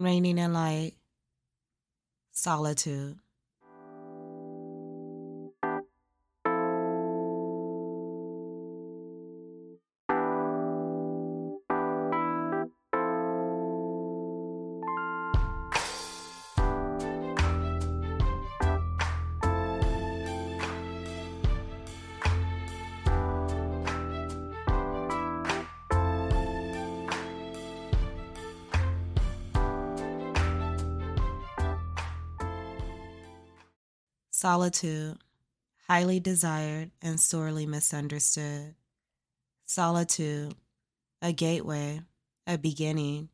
Reigning in light, solitude. Solitude, highly desired and sorely misunderstood. Solitude, a gateway, a beginning,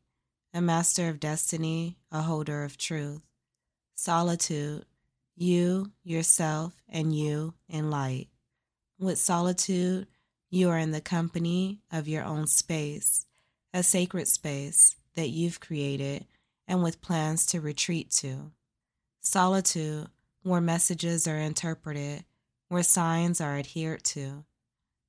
a master of destiny, a holder of truth. Solitude, you, yourself, and you in light. With solitude, you are in the company of your own space, a sacred space that you've created and with plans to retreat to. Solitude, where messages are interpreted, where signs are adhered to.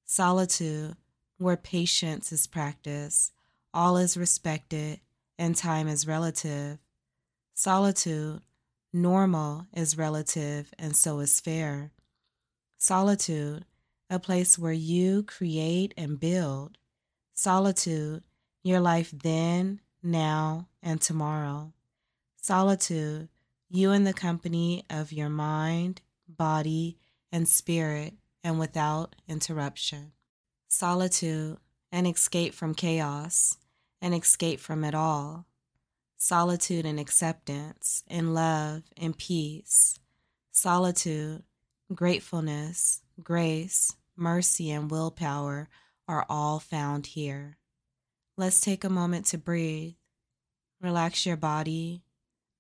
Solitude, where patience is practiced, all is respected, and time is relative. Solitude, normal is relative, and so is fair. Solitude, a place where you create and build. Solitude, your life then, now, and tomorrow. Solitude, you in the company of your mind, body, and spirit, and without interruption. Solitude, an escape from chaos, an escape from it all. Solitude and acceptance, and love and peace. Solitude, gratefulness, grace, mercy, and willpower are all found here. Let's take a moment to breathe. Relax your body,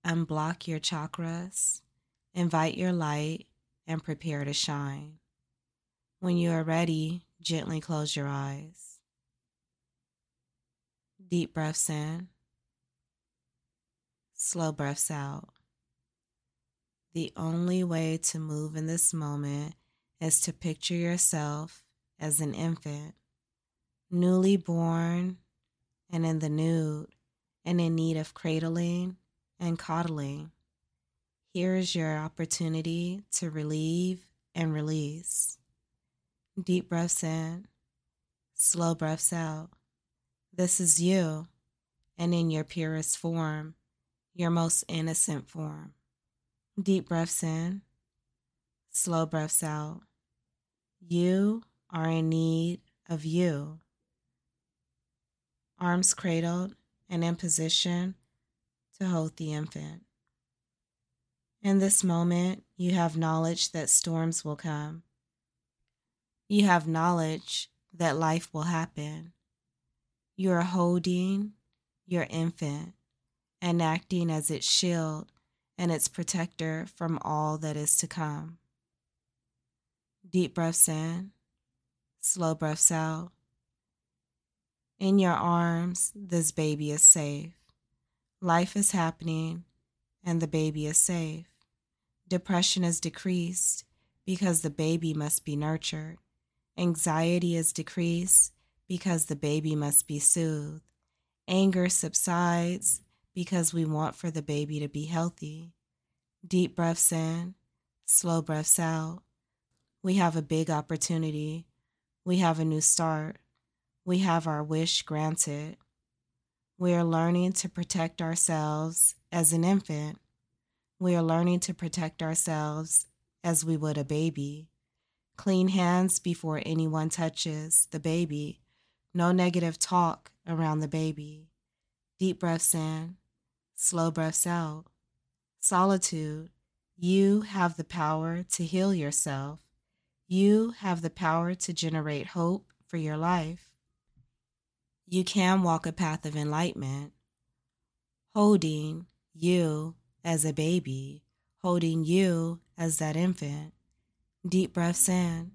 unblock your chakras, invite your light, and prepare to shine. When you are ready, gently close your eyes. Deep breaths in, slow breaths out. The only way to move in this moment is to picture yourself as an infant, newly born and in the nude and in need of cradling and coddling. Here is your opportunity to relieve and release. Deep breaths in, slow breaths out. This is you, and in your purest form, your most innocent form. Deep breaths in, slow breaths out. You are in need of you. Arms cradled and in position to hold the infant. In this moment, you have knowledge that storms will come. You have knowledge that life will happen. You are holding your infant and acting as its shield and its protector from all that is to come. Deep breaths in, slow breaths out. In your arms, this baby is safe. Life is happening and the baby is safe. Depression is decreased because the baby must be nurtured. Anxiety is decreased because the baby must be soothed. Anger subsides because we want for the baby to be healthy. Deep breaths in, slow breaths out. We have a big opportunity. We have a new start. We have our wish granted. We are learning to protect ourselves as an infant. We are learning to protect ourselves as we would a baby. Clean hands before anyone touches the baby. No negative talk around the baby. Deep breaths in, slow breaths out. Solitude. You have the power to heal yourself. You have the power to generate hope for your life you can walk a path of enlightenment, holding you as a baby, holding you as that infant. Deep breaths in,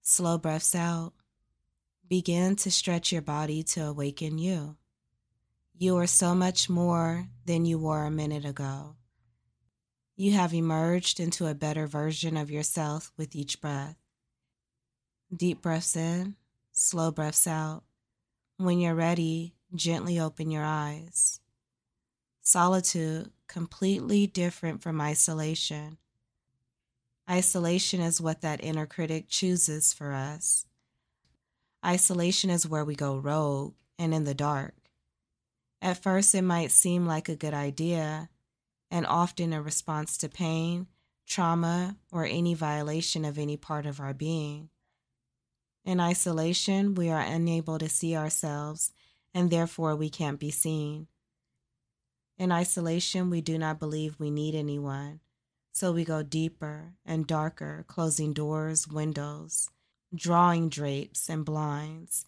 slow breaths out. Begin to stretch your body to awaken you. You are so much more than you were a minute ago. You have emerged into a better version of yourself with each breath. Deep breaths in, slow breaths out. When you're ready, gently open your eyes. Solitude, completely different from isolation. Isolation is what that inner critic chooses for us. Isolation is where we go rogue and in the dark. At first, it might seem like a good idea, and often a response to pain, trauma, or any violation of any part of our being. In isolation, we are unable to see ourselves, and therefore we can't be seen. In isolation, we do not believe we need anyone, so we go deeper and darker, closing doors, windows, drawing drapes and blinds.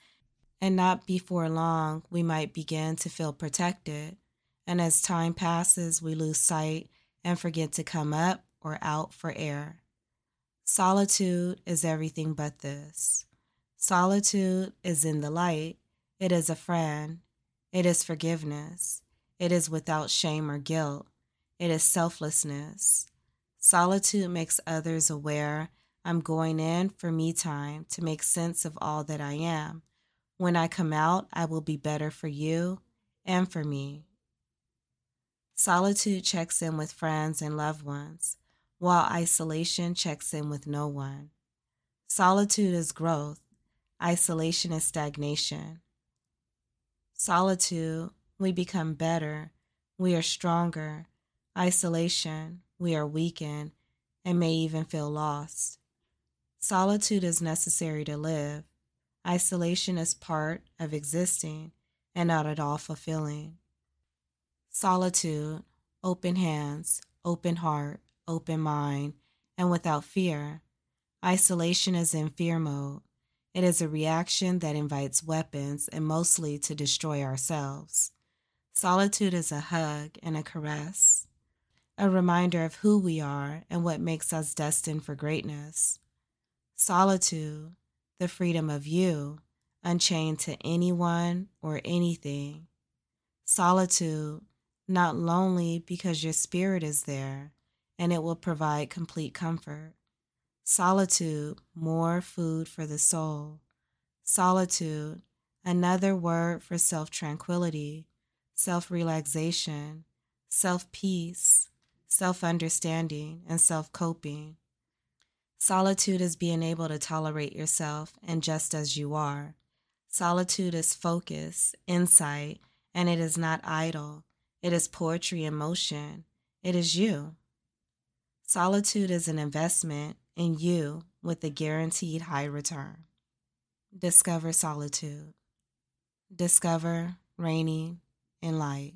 And not before long, we might begin to feel protected. And as time passes, we lose sight and forget to come up or out for air. Solitude is everything but this. Solitude is in the light. It is a friend. It is forgiveness. It is without shame or guilt. It is selflessness. Solitude makes others aware I'm going in for me time to make sense of all that I am. When I come out, I will be better for you and for me. Solitude checks in with friends and loved ones, while isolation checks in with no one. Solitude is growth, isolation is stagnation. Solitude, we become better, we are stronger. Isolation, we are weakened and may even feel lost. Solitude is necessary to live. Isolation is part of existing and not at all fulfilling. Solitude, open hands, open heart, open mind, and without fear. Isolation is in fear mode. It is a reaction that invites weapons and mostly to destroy ourselves. Solitude is a hug and a caress, a reminder of who we are and what makes us destined for greatness. Solitude, the freedom of you, unchained to anyone or anything. Solitude, not lonely because your spirit is there and it will provide complete comfort. Solitude, more food for the soul. Solitude, another word for self tranquility, self relaxation, self peace, self understanding, and self coping. Solitude is being able to tolerate yourself and just as you are. Solitude is focus, insight, and it is not idle. It is poetry in motion. It is you. Solitude is an investment in you with a guaranteed high return. Discover solitude. Discover reigning in light.